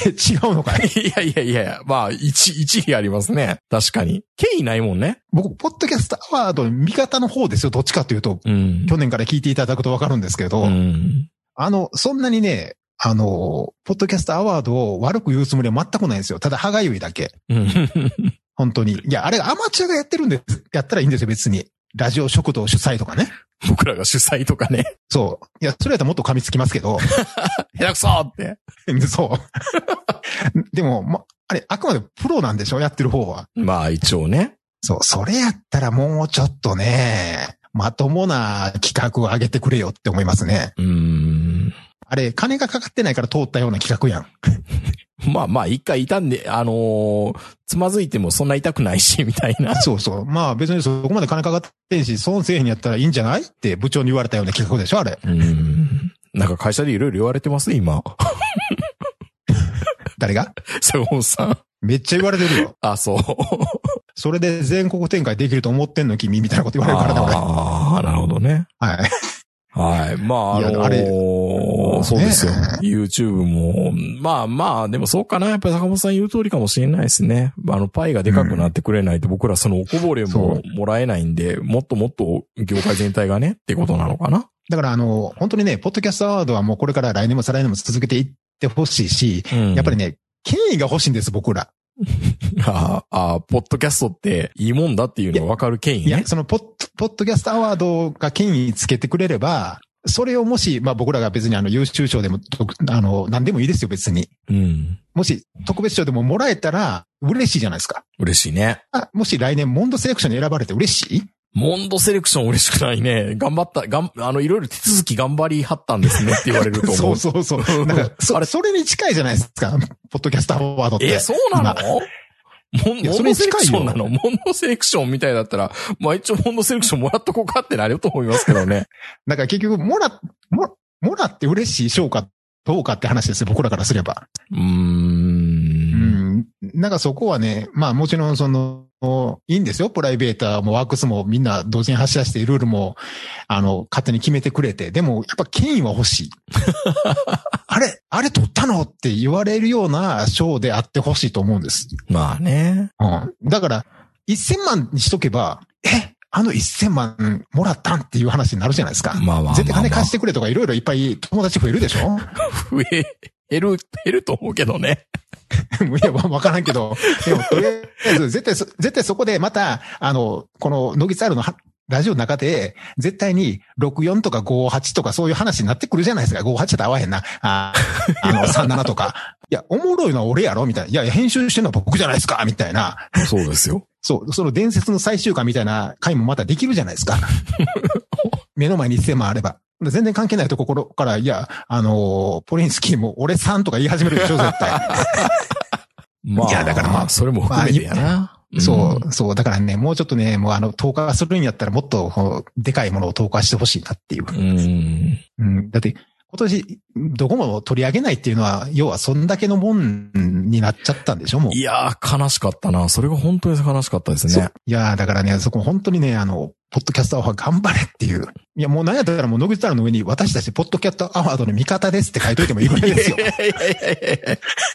え、違うのかい？いやいやいや、まあ、一、一理ありますね。確かに。権威ないもんね。僕、ポッドキャストアワードの味方の方ですよ。どっちかというと、うん。去年から聞いていただくとわかるんですけど、うん。あの、そんなにね、あの、ポッドキャストアワードを悪く言うつもりは全くないんですよ。ただ、歯がゆいだけ。うん。本当に。いや、あれアマチュアがやってるんです。やったらいいんですよ、別に。ラジオ食堂主催とかね。僕らが主催とかね。そう。いや、それやったらもっと噛みつきますけど。下手くそーって。そう。でも、ま、あれ、あくまでプロなんでしょやってる方は。まあ、一応ね。そう、それやったらもうちょっとね、まともな企画を上げてくれよって思いますね。うーん。あれ、金がかかってないから通ったような企画やん。まあまあ、一回痛んで、あのーつまずいてもそんな痛くないし、みたいな。そうそう。まあ別にそこまで金かかってんし、損せえへんやったらいいんじゃないって部長に言われたような企画でしょあれ。うーん。なんか会社でいろいろ言われてますね、今。誰が？坂本さん。めっちゃ言われてるよ。あ、そう。それで全国展開できると思ってんの君みたいなこと言われるからね、俺。ああ、なるほどね。はい。はい。まあ、あのーあれそうですよ。ね YouTube も、まあまあ、でもそうかな。やっぱり坂本さん言う通りかもしれないですね。あの、パイがでかくなってくれないと、僕らそのおこぼれそももらえないんで、もっともっと業界全体がね、ってことなのかな。だからあの、本当にね、ポッドキャストアワードはもうこれから来年も再来年も続けていってほしいし、うん。やっぱりね、権威が欲しいんです、僕ら。ああ、あポッドキャストっていいもんだっていうのがわかる権威ね、。いやそのポッ、ポッドキャストアワードが権威つけてくれれば、それをもし、まあ僕らが別にあの優秀賞でも、とあの、何でもいいですよ、別に。うん。もし特別賞でももらえたら嬉しいじゃないですか。嬉しいね。あもし来年モンドセレクションに選ばれて嬉しい？モンドセレクション嬉しくないね。頑張った、がん、あの、いろいろ手続き頑張りはったんですねって言われると思。そううそうそう。なんか、そあれそれに近いじゃないですか。ポッドキャストアワードって。え、そうなの？モンドセレクションなの？モンドセレクションみたいだったら、まあ一応モンドセレクションもらっとこうかってなると思いますけどね。だから結局、もら、も、もらって嬉しい賞かどうかって話ですよ、僕らからすれば。うー。うんん。なんかそこはね、まあもちろんその、いいんですよ。プライベーターもワークスもみんな同時に発射してルールも、あの、勝手に決めてくれて。でも、やっぱ権威は欲しい。あれ、あれ取ったのって言われるような賞であってほしいと思うんです。まあね。うん。だから、1000万にしとけば、え、あの1000万もらったんっていう話になるじゃないですか。まあまあまあまあ絶対金貸してくれとかいろいろいっぱい友達増えるでしょ 増え、減る、減ると思うけどね。いや、わわからんけど。でも、とりあえず、絶対そ、絶対そこでまた、あの、この、ノギツアールのはラジオの中で、絶対に64とか58とかそういう話になってくるじゃないですか。58と合わへんな。ああの、37とか。いや、おもろいのは俺やろみたいな。いや編集してるのは僕じゃないですかみたいな。そうですよ。そう、その伝説の最終回みたいな回もまたできるじゃないですか。目の前に1000万あれば。全然関係ないところから、いや、あのーポリンスキーも俺さんとか言い始めるでしょ、絶対。まあ、いやだからまあそれも含めてやな。そう、そう。だからね、もうちょっとね、もうあの、投下するんやったらもっと、でかいものを投下してほしいなっていう。うん。うん。だって、今年、どこも取り上げないっていうのは、要はそんだけのもんになっちゃったんでしょ、もう。いやー、悲しかったな。それが本当に悲しかったですね。いやーだからね、そこ本当にね、あの、ポッドキャストアワード頑張れっていう。いや、もう何やったらもう野口さんの上に私たちポッドキャストアワードの味方ですって書いといてもいいぐらいですよ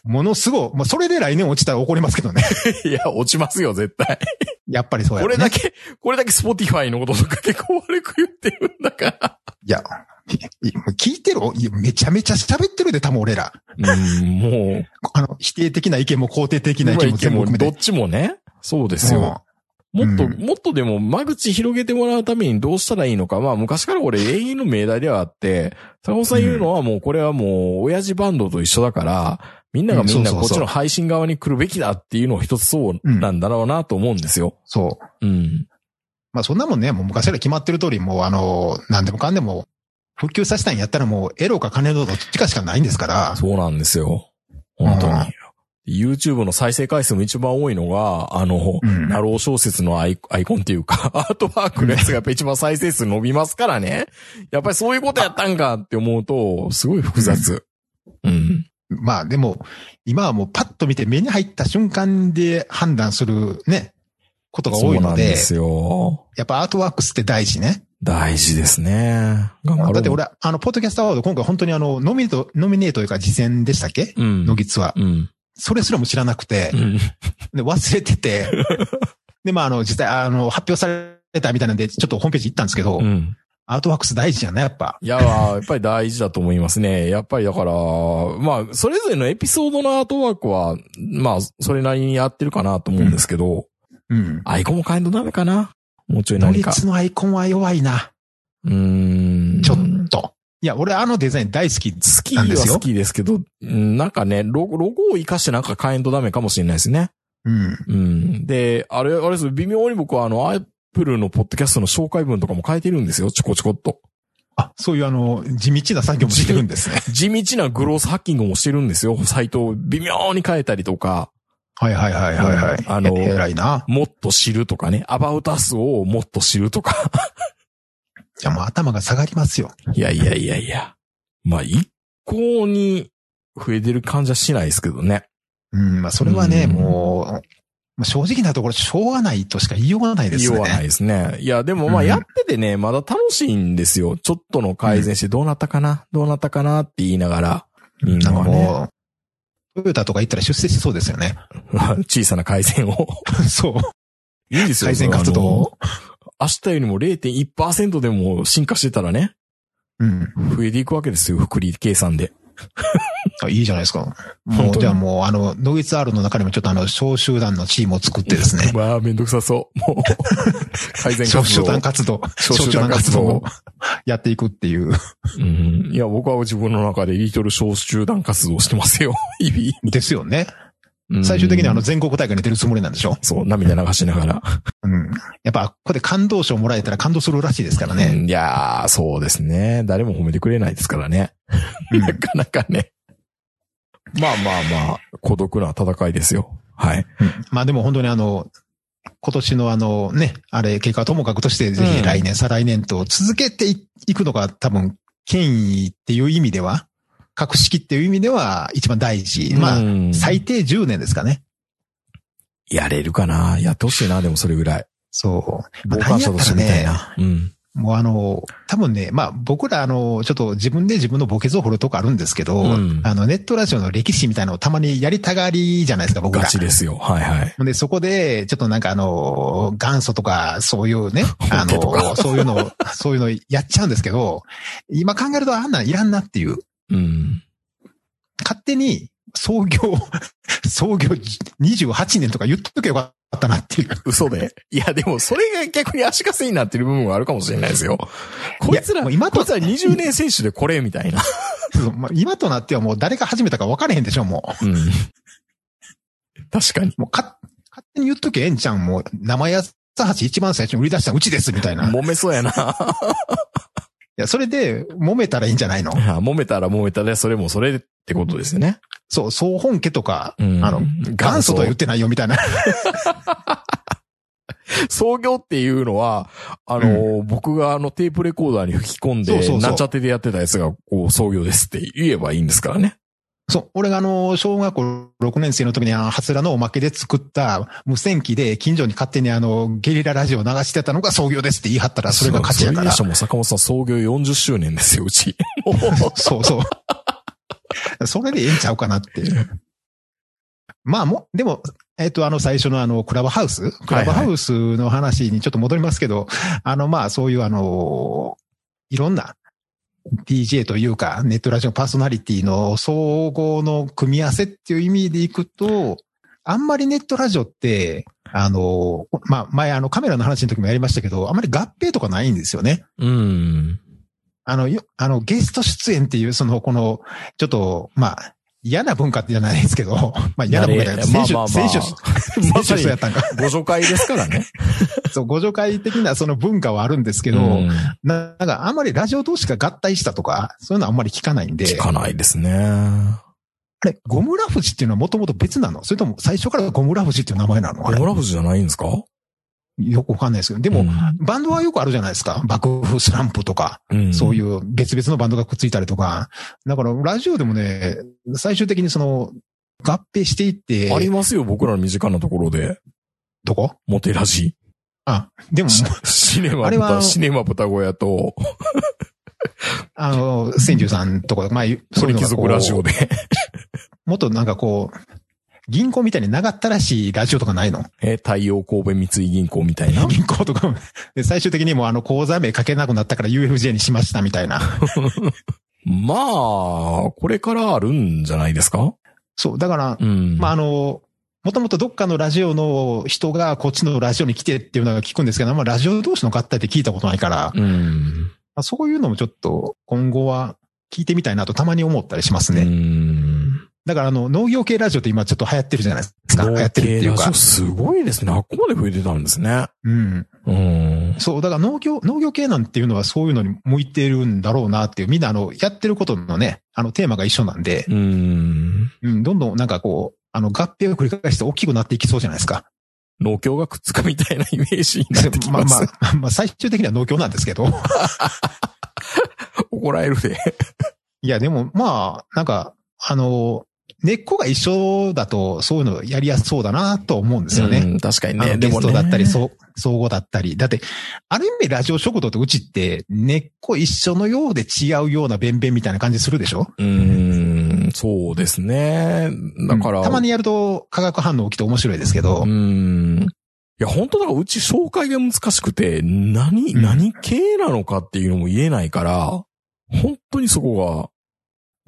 ものすごい、まあ、それで来年落ちたら怒りますけどね。いや、落ちますよ、絶対。やっぱりそうや、ね。これだけ、これだけスポティファイのこととか結構悪く言ってるんだから。いや、聞いてるめちゃめちゃ喋ってるで、多分俺ら。うん、も あの、否定的な意見も肯定的う、な意見も全部含めて。どっちもね。そうですよ。もっと、うんもっとでも間口広げてもらうためにどうしたらいいのか。まあ昔からこれ永遠の命題ではあって、坂本さん言うのはもうこれはもう親父バンドと一緒だから、みんながみんなこっちの配信側に来るべきだっていうのを一つそうなんだろうなと思うんですよ。そう。うん。まあそんなもんね、もう昔から決まってる通り、もうあの、何でもかんでも、復旧させたいんやったらもうエロか金のどっちかしかないんですから。そうなんですよ。本当に。うん YouTube の再生回数も一番多いのが、あの、うんナロー小説のアイアイコンっていうか、アートワークのやつがやっぱ一番再生数伸びますからね。やっぱりそういうことやったんかって思うと、すごい複雑。うん。まあでも、今はもうパッと見て目に入った瞬間で判断するね、ことが多いので、そうなんですよ。やっぱアートワークスって大事ね。大事ですね。頑張ろうだって俺、あの、ポッドキャストアワード今回本当にあの、ノミネート、ノミネートというか実践でしたっけ？うん。のぎつは。うん。それすらも知らなくてう、ん。で、忘れてて、で、まああの、実際、あの、発表されたみたいなんで、ちょっとホームページ行ったんですけど、うん。アートワークス大事やね、やっぱ。いや、やっぱり大事だと思いますね。やっぱりだから、まあ、それぞれのエピソードのアートワークは、まあ、それなりにやってるかなと思うんですけど、うん。アイコンも変えんとダメかなもうちょいノ何か。リツのアイコンは弱いな。うーん。ちょっと。いや、俺あのデザイン大好き。好きなんですよは好きですけど、うんなんかね、ロゴ、ロゴを活かしてなんか変えんとダメかもしれないですね。うん。うん。で、あれ、あれです微妙に僕はあの、アップルのポッドキャストの紹介文とかも変えてるんですよ。ちょこちょこっと。あ、そういうあの、地道な作業もしてるんですね。地道なグロースハッキングもしてるんですよ。サイトを微妙に変えたりとか、はいはいはいはいはい。あのいな。もっと知るとかね、アバウトアスをもっと知るとか。じゃあもう頭が下がりますよ。いやいやいやいや。まあ、一向に増えてる感じはしないですけどね。うん、まあそれはね、うんもう、まあ正直なところ、しょうがないとしか言いようがないですね。言いようがないですね。いや、でもまあうんやっててね、まだ楽しいんですよ。ちょっとの改善してどうなったかな、どうなったかなって言いながら、みんなね、もう、トヨタとか行ったら出世しそうですよね。小さな改善を。そう。いいんですよ。改善活動明日よりも0.1%でも進化してたらね、うん。増えていくわけですよ、福利計算で。あいいじゃないですか。もう、じゃあもう、あの、ノイツ R の中にもちょっとあの、小集団のチームを作ってですね。まあ、めんどくさそう。もう、改善小集。団活動、小集団団活動をやっていくっていう。うん。いや、僕は自分の中でリートル小集団活動をしてますよ。日々。ですよね。うん最終的にあの、全国大会に出るつもりなんでしょ？そう、涙流しながら。うん。やっぱ、ここで感動賞もらえたら感動するらしいですからね。うんいやー、そうですね。誰も褒めてくれないですからね。うんなかなかね。まあまあまあ、孤独な戦いですよ。はい。うんまあでも本当にあの、今年のあのね、あれ、結果はともかくとして、ぜひ来年、再来年と続けていいくのが多分、権威っていう意味では、格式っていう意味では一番大事。まあ、うん最低10年ですかね。やれるかなやってほしいな、でもそれぐらい。そう。ま傍あ、何やっな。うん。もうあの、多分ね、まあ僕らあの、ちょっと自分で自分のボケ像を掘るとこあるんですけど、うんあのネットラジオの歴史みたいなのをたまにやりたがりじゃないですか、僕らガ。チですよ。はいはい。で、そこで、ちょっとなんかあの、元祖とか、そういうね、あの、そういうの、そういうのやっちゃうんですけど、今考えるとあんなんいらんなっていう。うん。勝手に、創業、創業28年とか言っとけばよかったなっていう。嘘で。いや、でもそれが逆に足かせになってる部分があるかもしれないですよ。こいつら、今とこいつら20年選手でこれみたいな。今となってはもう誰が始めたか分かれへんでしょ、もうん。確かに。う。もうか、勝手に言っとけええんちゃん、もう、生やつ橋一番最初に売り出したのうちです、みたいな。い揉めそうやな。や、それで、揉めたらいいんじゃないの？揉めたら揉めたで、それもそれってことですよね。そう、総本家とか、うんあの、元祖とは言ってないよ、みたいな。創業っていうのは、あの、僕があのテープレコーダーに吹き込んで、そうそうそうなんちゃってでやってたやつが、こう、創業ですって言えばいいんですからね。そう、俺があの、小学校6年生の時にあの、ハスラのおまけで作った無線機で近所に勝手にあの、ゲリララジオ流してたのが創業ですって言い張ったらそれが勝ちやから。それも坂本さん創業40周年ですよ、うち。そうそう。それでええんちゃうかなって。まあもう、でも、えっと、あの最初のあの、クラブハウス？クラブハウスの話にちょっと戻りますけど、あの、まあそういうあの、いろんな DJ というか、ネットラジオパーソナリティの総合の組み合わせっていう意味でいくと、あんまりネットラジオって、あの、まあ、前あのカメラの話の時もやりましたけど、あまり合併とかないんですよね。うん。あの、よあの、ゲスト出演っていう、その、この、ちょっと、まあ、嫌な文化じゃないですけど、まあ嫌な文化じゃない。選手、まあまあまあ選手、まさに選手やったんか。ご助会ですからね。そう、ご助会的なその文化はあるんですけど、うんななんかあんまりラジオ同士が合体したとか、そういうのあんまり聞かないんで。聞かないですね。あれ、ゴムラフジっていうのはもともと別なの？それとも最初からゴムラフジっていう名前なの？ゴムラフジじゃないんですか？よくわかんないですけど。でも、うんバンドはよくあるじゃないですか。爆風スランプとか、うんそういう別々のバンドがくっついたりとか。だから、ラジオでもね、最終的にその、合併していって、ありますよ、僕らの身近なところで。どこ？モテラジ。あ、でも、シネマあれは豚、シネマ豚小屋と、あの、千住さんとか、まあ、そういうの鳥貴族ラジオう、で。もっとなんかこう、銀行みたいに長ったらしいラジオとかないの？え、太陽神戸三井銀行みたいな？銀行とかも。で、最終的にもうあの、口座名書けなくなったから UFJ にしましたみたいな。まあ、これからあるんじゃないですか？そう、だから、うん。まあ、あの、もともとどっかのラジオの人がこっちのラジオに来てっていうのが聞くんですけど、まあ、ラジオ同士の合体って聞いたことないから、まうん。あ、そういうのもちょっと今後は聞いてみたいなとたまに思ったりしますうね。ん。だからあの、農業系ラジオって今ちょっと流行ってるじゃないですか。流行ってるっていうか。すごいですね。あここまで増えてたんですね。うん。うん。そう、だから農業、農業系なんていうのはそういうのに向いてるんだろうなっていう、みんなあの、やってることのね、あの、テーマが一緒なんで、うん。うん、どんどんなんかこう、あの、合併を繰り返して大きくなっていきそうじゃないですか。農協がくっつくみたいなイメージになってきまあます。まあ、まあ最終的には農協なんですけど。怒られるで。いや、でも、まあ、なんか、あの、根っこが一緒だと、そういうのやりやすそうだなと思うんですよね。うん、確かにね。ゲストだったり、そう、総合だったり。だって、ある意味ラジオ食堂とうちって、根っこ一緒のようで違うような弁々みたいな感じするでしょ？うん、そうですね。だから。うんたまにやると化学反応起きて面白いですけど、うん。いや、本当だからうち紹介が難しくて、何、うん何系なのかっていうのも言えないから、本当にそこ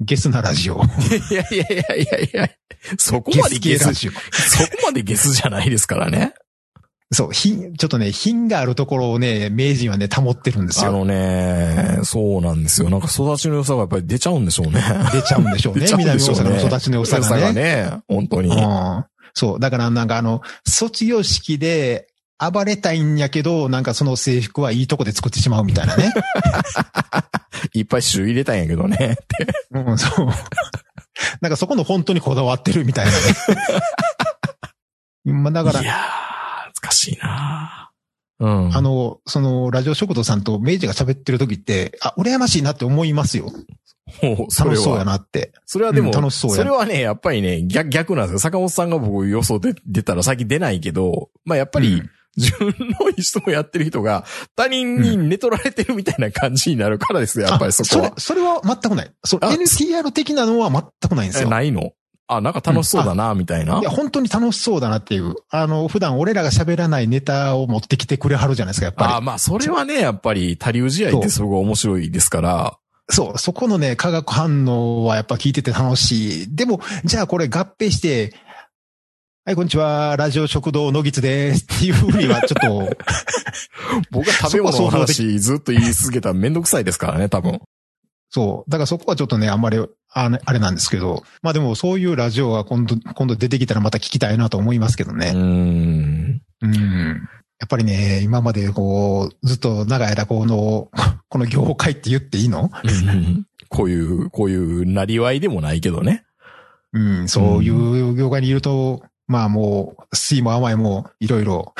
ゲスなラジオ。が、いやいやいやいやいや、そこゲまでゲスス系ラ、ジオ。そこまでゲスじゃないですからね。そう、品、ちょっとね、品があるところをね、名人はね、保ってるんですよ。あのね、そうなんですよ。なんか育ちの良さがやっぱり出ちゃうんでしょうね。出ちゃうんでしょう出ね。うね南大阪の育ちの良さがね。ね。本当に。うんそう。だからなんかあの、卒業式で暴れたいんやけど、なんかその制服はいいとこで作ってしまうみたいなね。いっぱい種類入れたんやけどね。うん、そう。なんかそこの本当にこだわってるみたいなね。まあだからい、やー、難しいなうん。あの、その、ラジオ食堂さんと明治が喋ってる時って、あ、羨ましいなって思いますよ。もう、それ楽しそうやは。なって。それはでも、うん楽しそうやそれはね、やっぱりね、逆、逆なんですよ。坂本さんが僕予想で出たら最近出ないけど、まあやっぱり、うん自分の人もやってる人が他人に寝取られてるみたいな感じになるからですよ、やっぱりそこはあ。それ、それは全くない。そう、あ NTR 的なのは全くないんですえよ。ないの？あ、なんか楽しそうだな、みたいな？いや、本当に楽しそうだなっていう。あの、普段俺らが喋らないネタを持ってきてくれはるじゃないですか、やっぱあまあ、それはね、やっぱり、他流試合ってすごい面白いですから。り。そう、そこのね、化学反応はやっぱ聞いてて楽しい。でも、じゃあこれ合併して、はい、こんにちは。ラジオ食堂のぎつです。っていうふうにはちょっと、僕が食べ物の話ずっと言い続けたらめんどくさいですからね、多分。そう。だからそこはちょっとね、あんまり、あれあれなんですけど。まあでもそういうラジオが今度、今度出てきたらまた聞きたいなと思いますけどうーね。ん。うん。やっぱりね、今までこう、ずっと長い間この、この業界って言っていいの？うんこういう、こういう、なりわいでもないけどね。うん、そういう業界にいると、まあもう、酸いも甘いもいろいろ、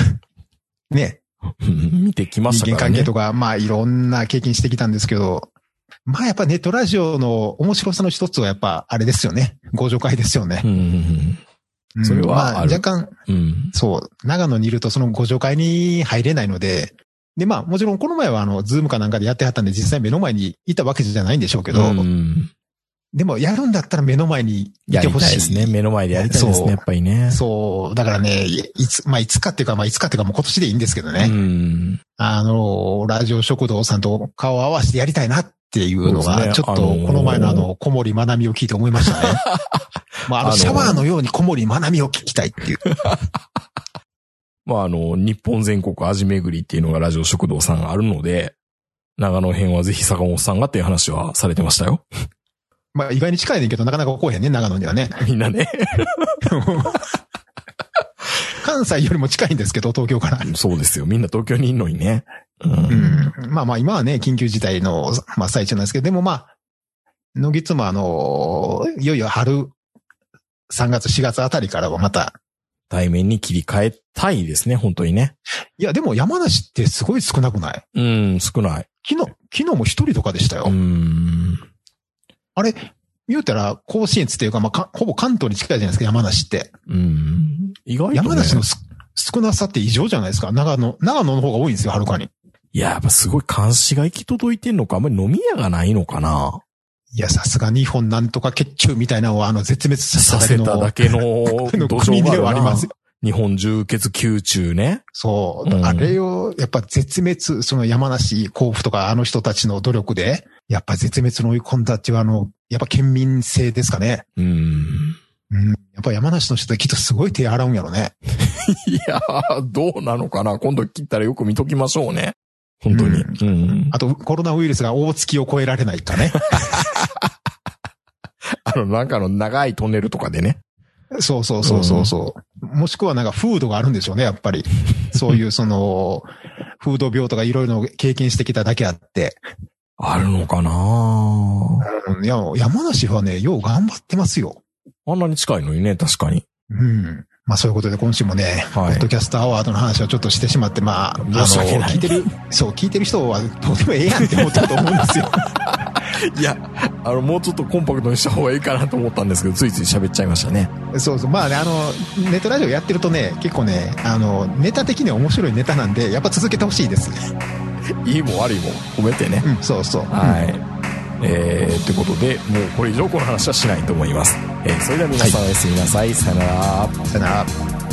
ね、う ん見てきました人間。関係とか、まあいろんな経験してきたんですけど、まあやっぱネットラジオの面白さの一つはやっぱあれですよね。ご助会ですよねう。ん。うんそれはまあ若干、うん。そう、長野にいるとそのご助会に入れないので、でまあもちろんこの前はあの、ズームかなんかでやってはったんで実際目の前にいたわけじゃないんでしょうけど、うんでもやるんだったら目の前にいやりてほしい。ですね。目の前でやりたいですね、やっぱりね。そう。だからね、いいつ、まあ、いつかっていうか、まあ、いつかっていうか、もう今年でいいんですけどね。うん。あの、ラジオ食堂さんと顔を合わせてやりたいなっていうのが、ねちょっと、あのーこの前のあの、小森まなみを聞いて思いましたね。まあ、あの、あのーシャワーのように小森まなみを聞きたいっていう。まあ、あの、日本全国味巡りっていうのがラジオ食堂さんあるので、長野編はぜひ坂本さんがっていう話はされてましたよ。まあ意外に近いねんけど、なかなか来おへんね、長野にはね。みんなね。関西よりも近いんですけど、東京から。そうですよ。みんな東京にいんのにね。うん。うん。まあまあ今はね、緊急事態の、まあ最中なんですけど、でもまあ、野木つもあの、いよいよ春、3月、4月あたりからはまた、対面に切り替えたいですね、本当にね。いやでも山梨ってすごい少なくない？うん、少ない。昨日、昨日も一人とかでしたよ。うん。あれ、言うたら甲子園っていうか、まあか、ほぼ関東に近いじゃないですか、山梨って。うん。意外と、ね、山梨のす少なさって異常じゃないですか。長野、長野の方が多いんですよ、はるかに。いや、やっぱすごい監視が行き届いてんのか、あんまり飲み屋がないのかな。いや、さすが日本なんとか血中みたいなのをあの絶滅ささせせたただけのの 土国で壌があるなはあります。日本重血宮中ね。そう。うんあれを、やっぱ絶滅、その山梨、甲府とかあの人たちの努力で、やっぱ絶滅の追い込んだっていうあの、やっぱ県民性ですかね。うん。うん。やっぱ山梨の人ってきっとすごい手洗うんやろね。いやー、どうなのかな今度切ったらよく見ときましょうね。本当に。うん。あと、コロナウイルスが大月を超えられないかね。あの、なんかの長いトンネルとかでね。そうそうそうそうそう。もしくはなんか風土があるんでしょうね、やっぱり。そういうその、風土病とかいろいろ経験してきただけあって。あるのかな？うんいや、山梨はね、よう頑張ってますよ。あんなに近いのにね、確かに。うん。まあそういうことで今週もね、はいポッドキャストアワードの話をちょっとしてしまって、まあ、あの、聞いてる、そう、聞いてる人はどうでもええやんって思ったと思うんですよ。いや、あの、もうちょっとコンパクトにした方がいいかなと思ったんですけど、ついつい喋っちゃいましたね。そうそう。まあね、あの、ネットラジオやってるとね、結構ね、あの、ネタ的には面白いネタなんで、やっぱ続けてほしいです。いいも悪いも褒めてね。うん、そうそう。はい。えー、ってことで、もうこれ以上この話はしないと思います。えー、それでは皆さんおやすみなさい。さよなら。さよなら。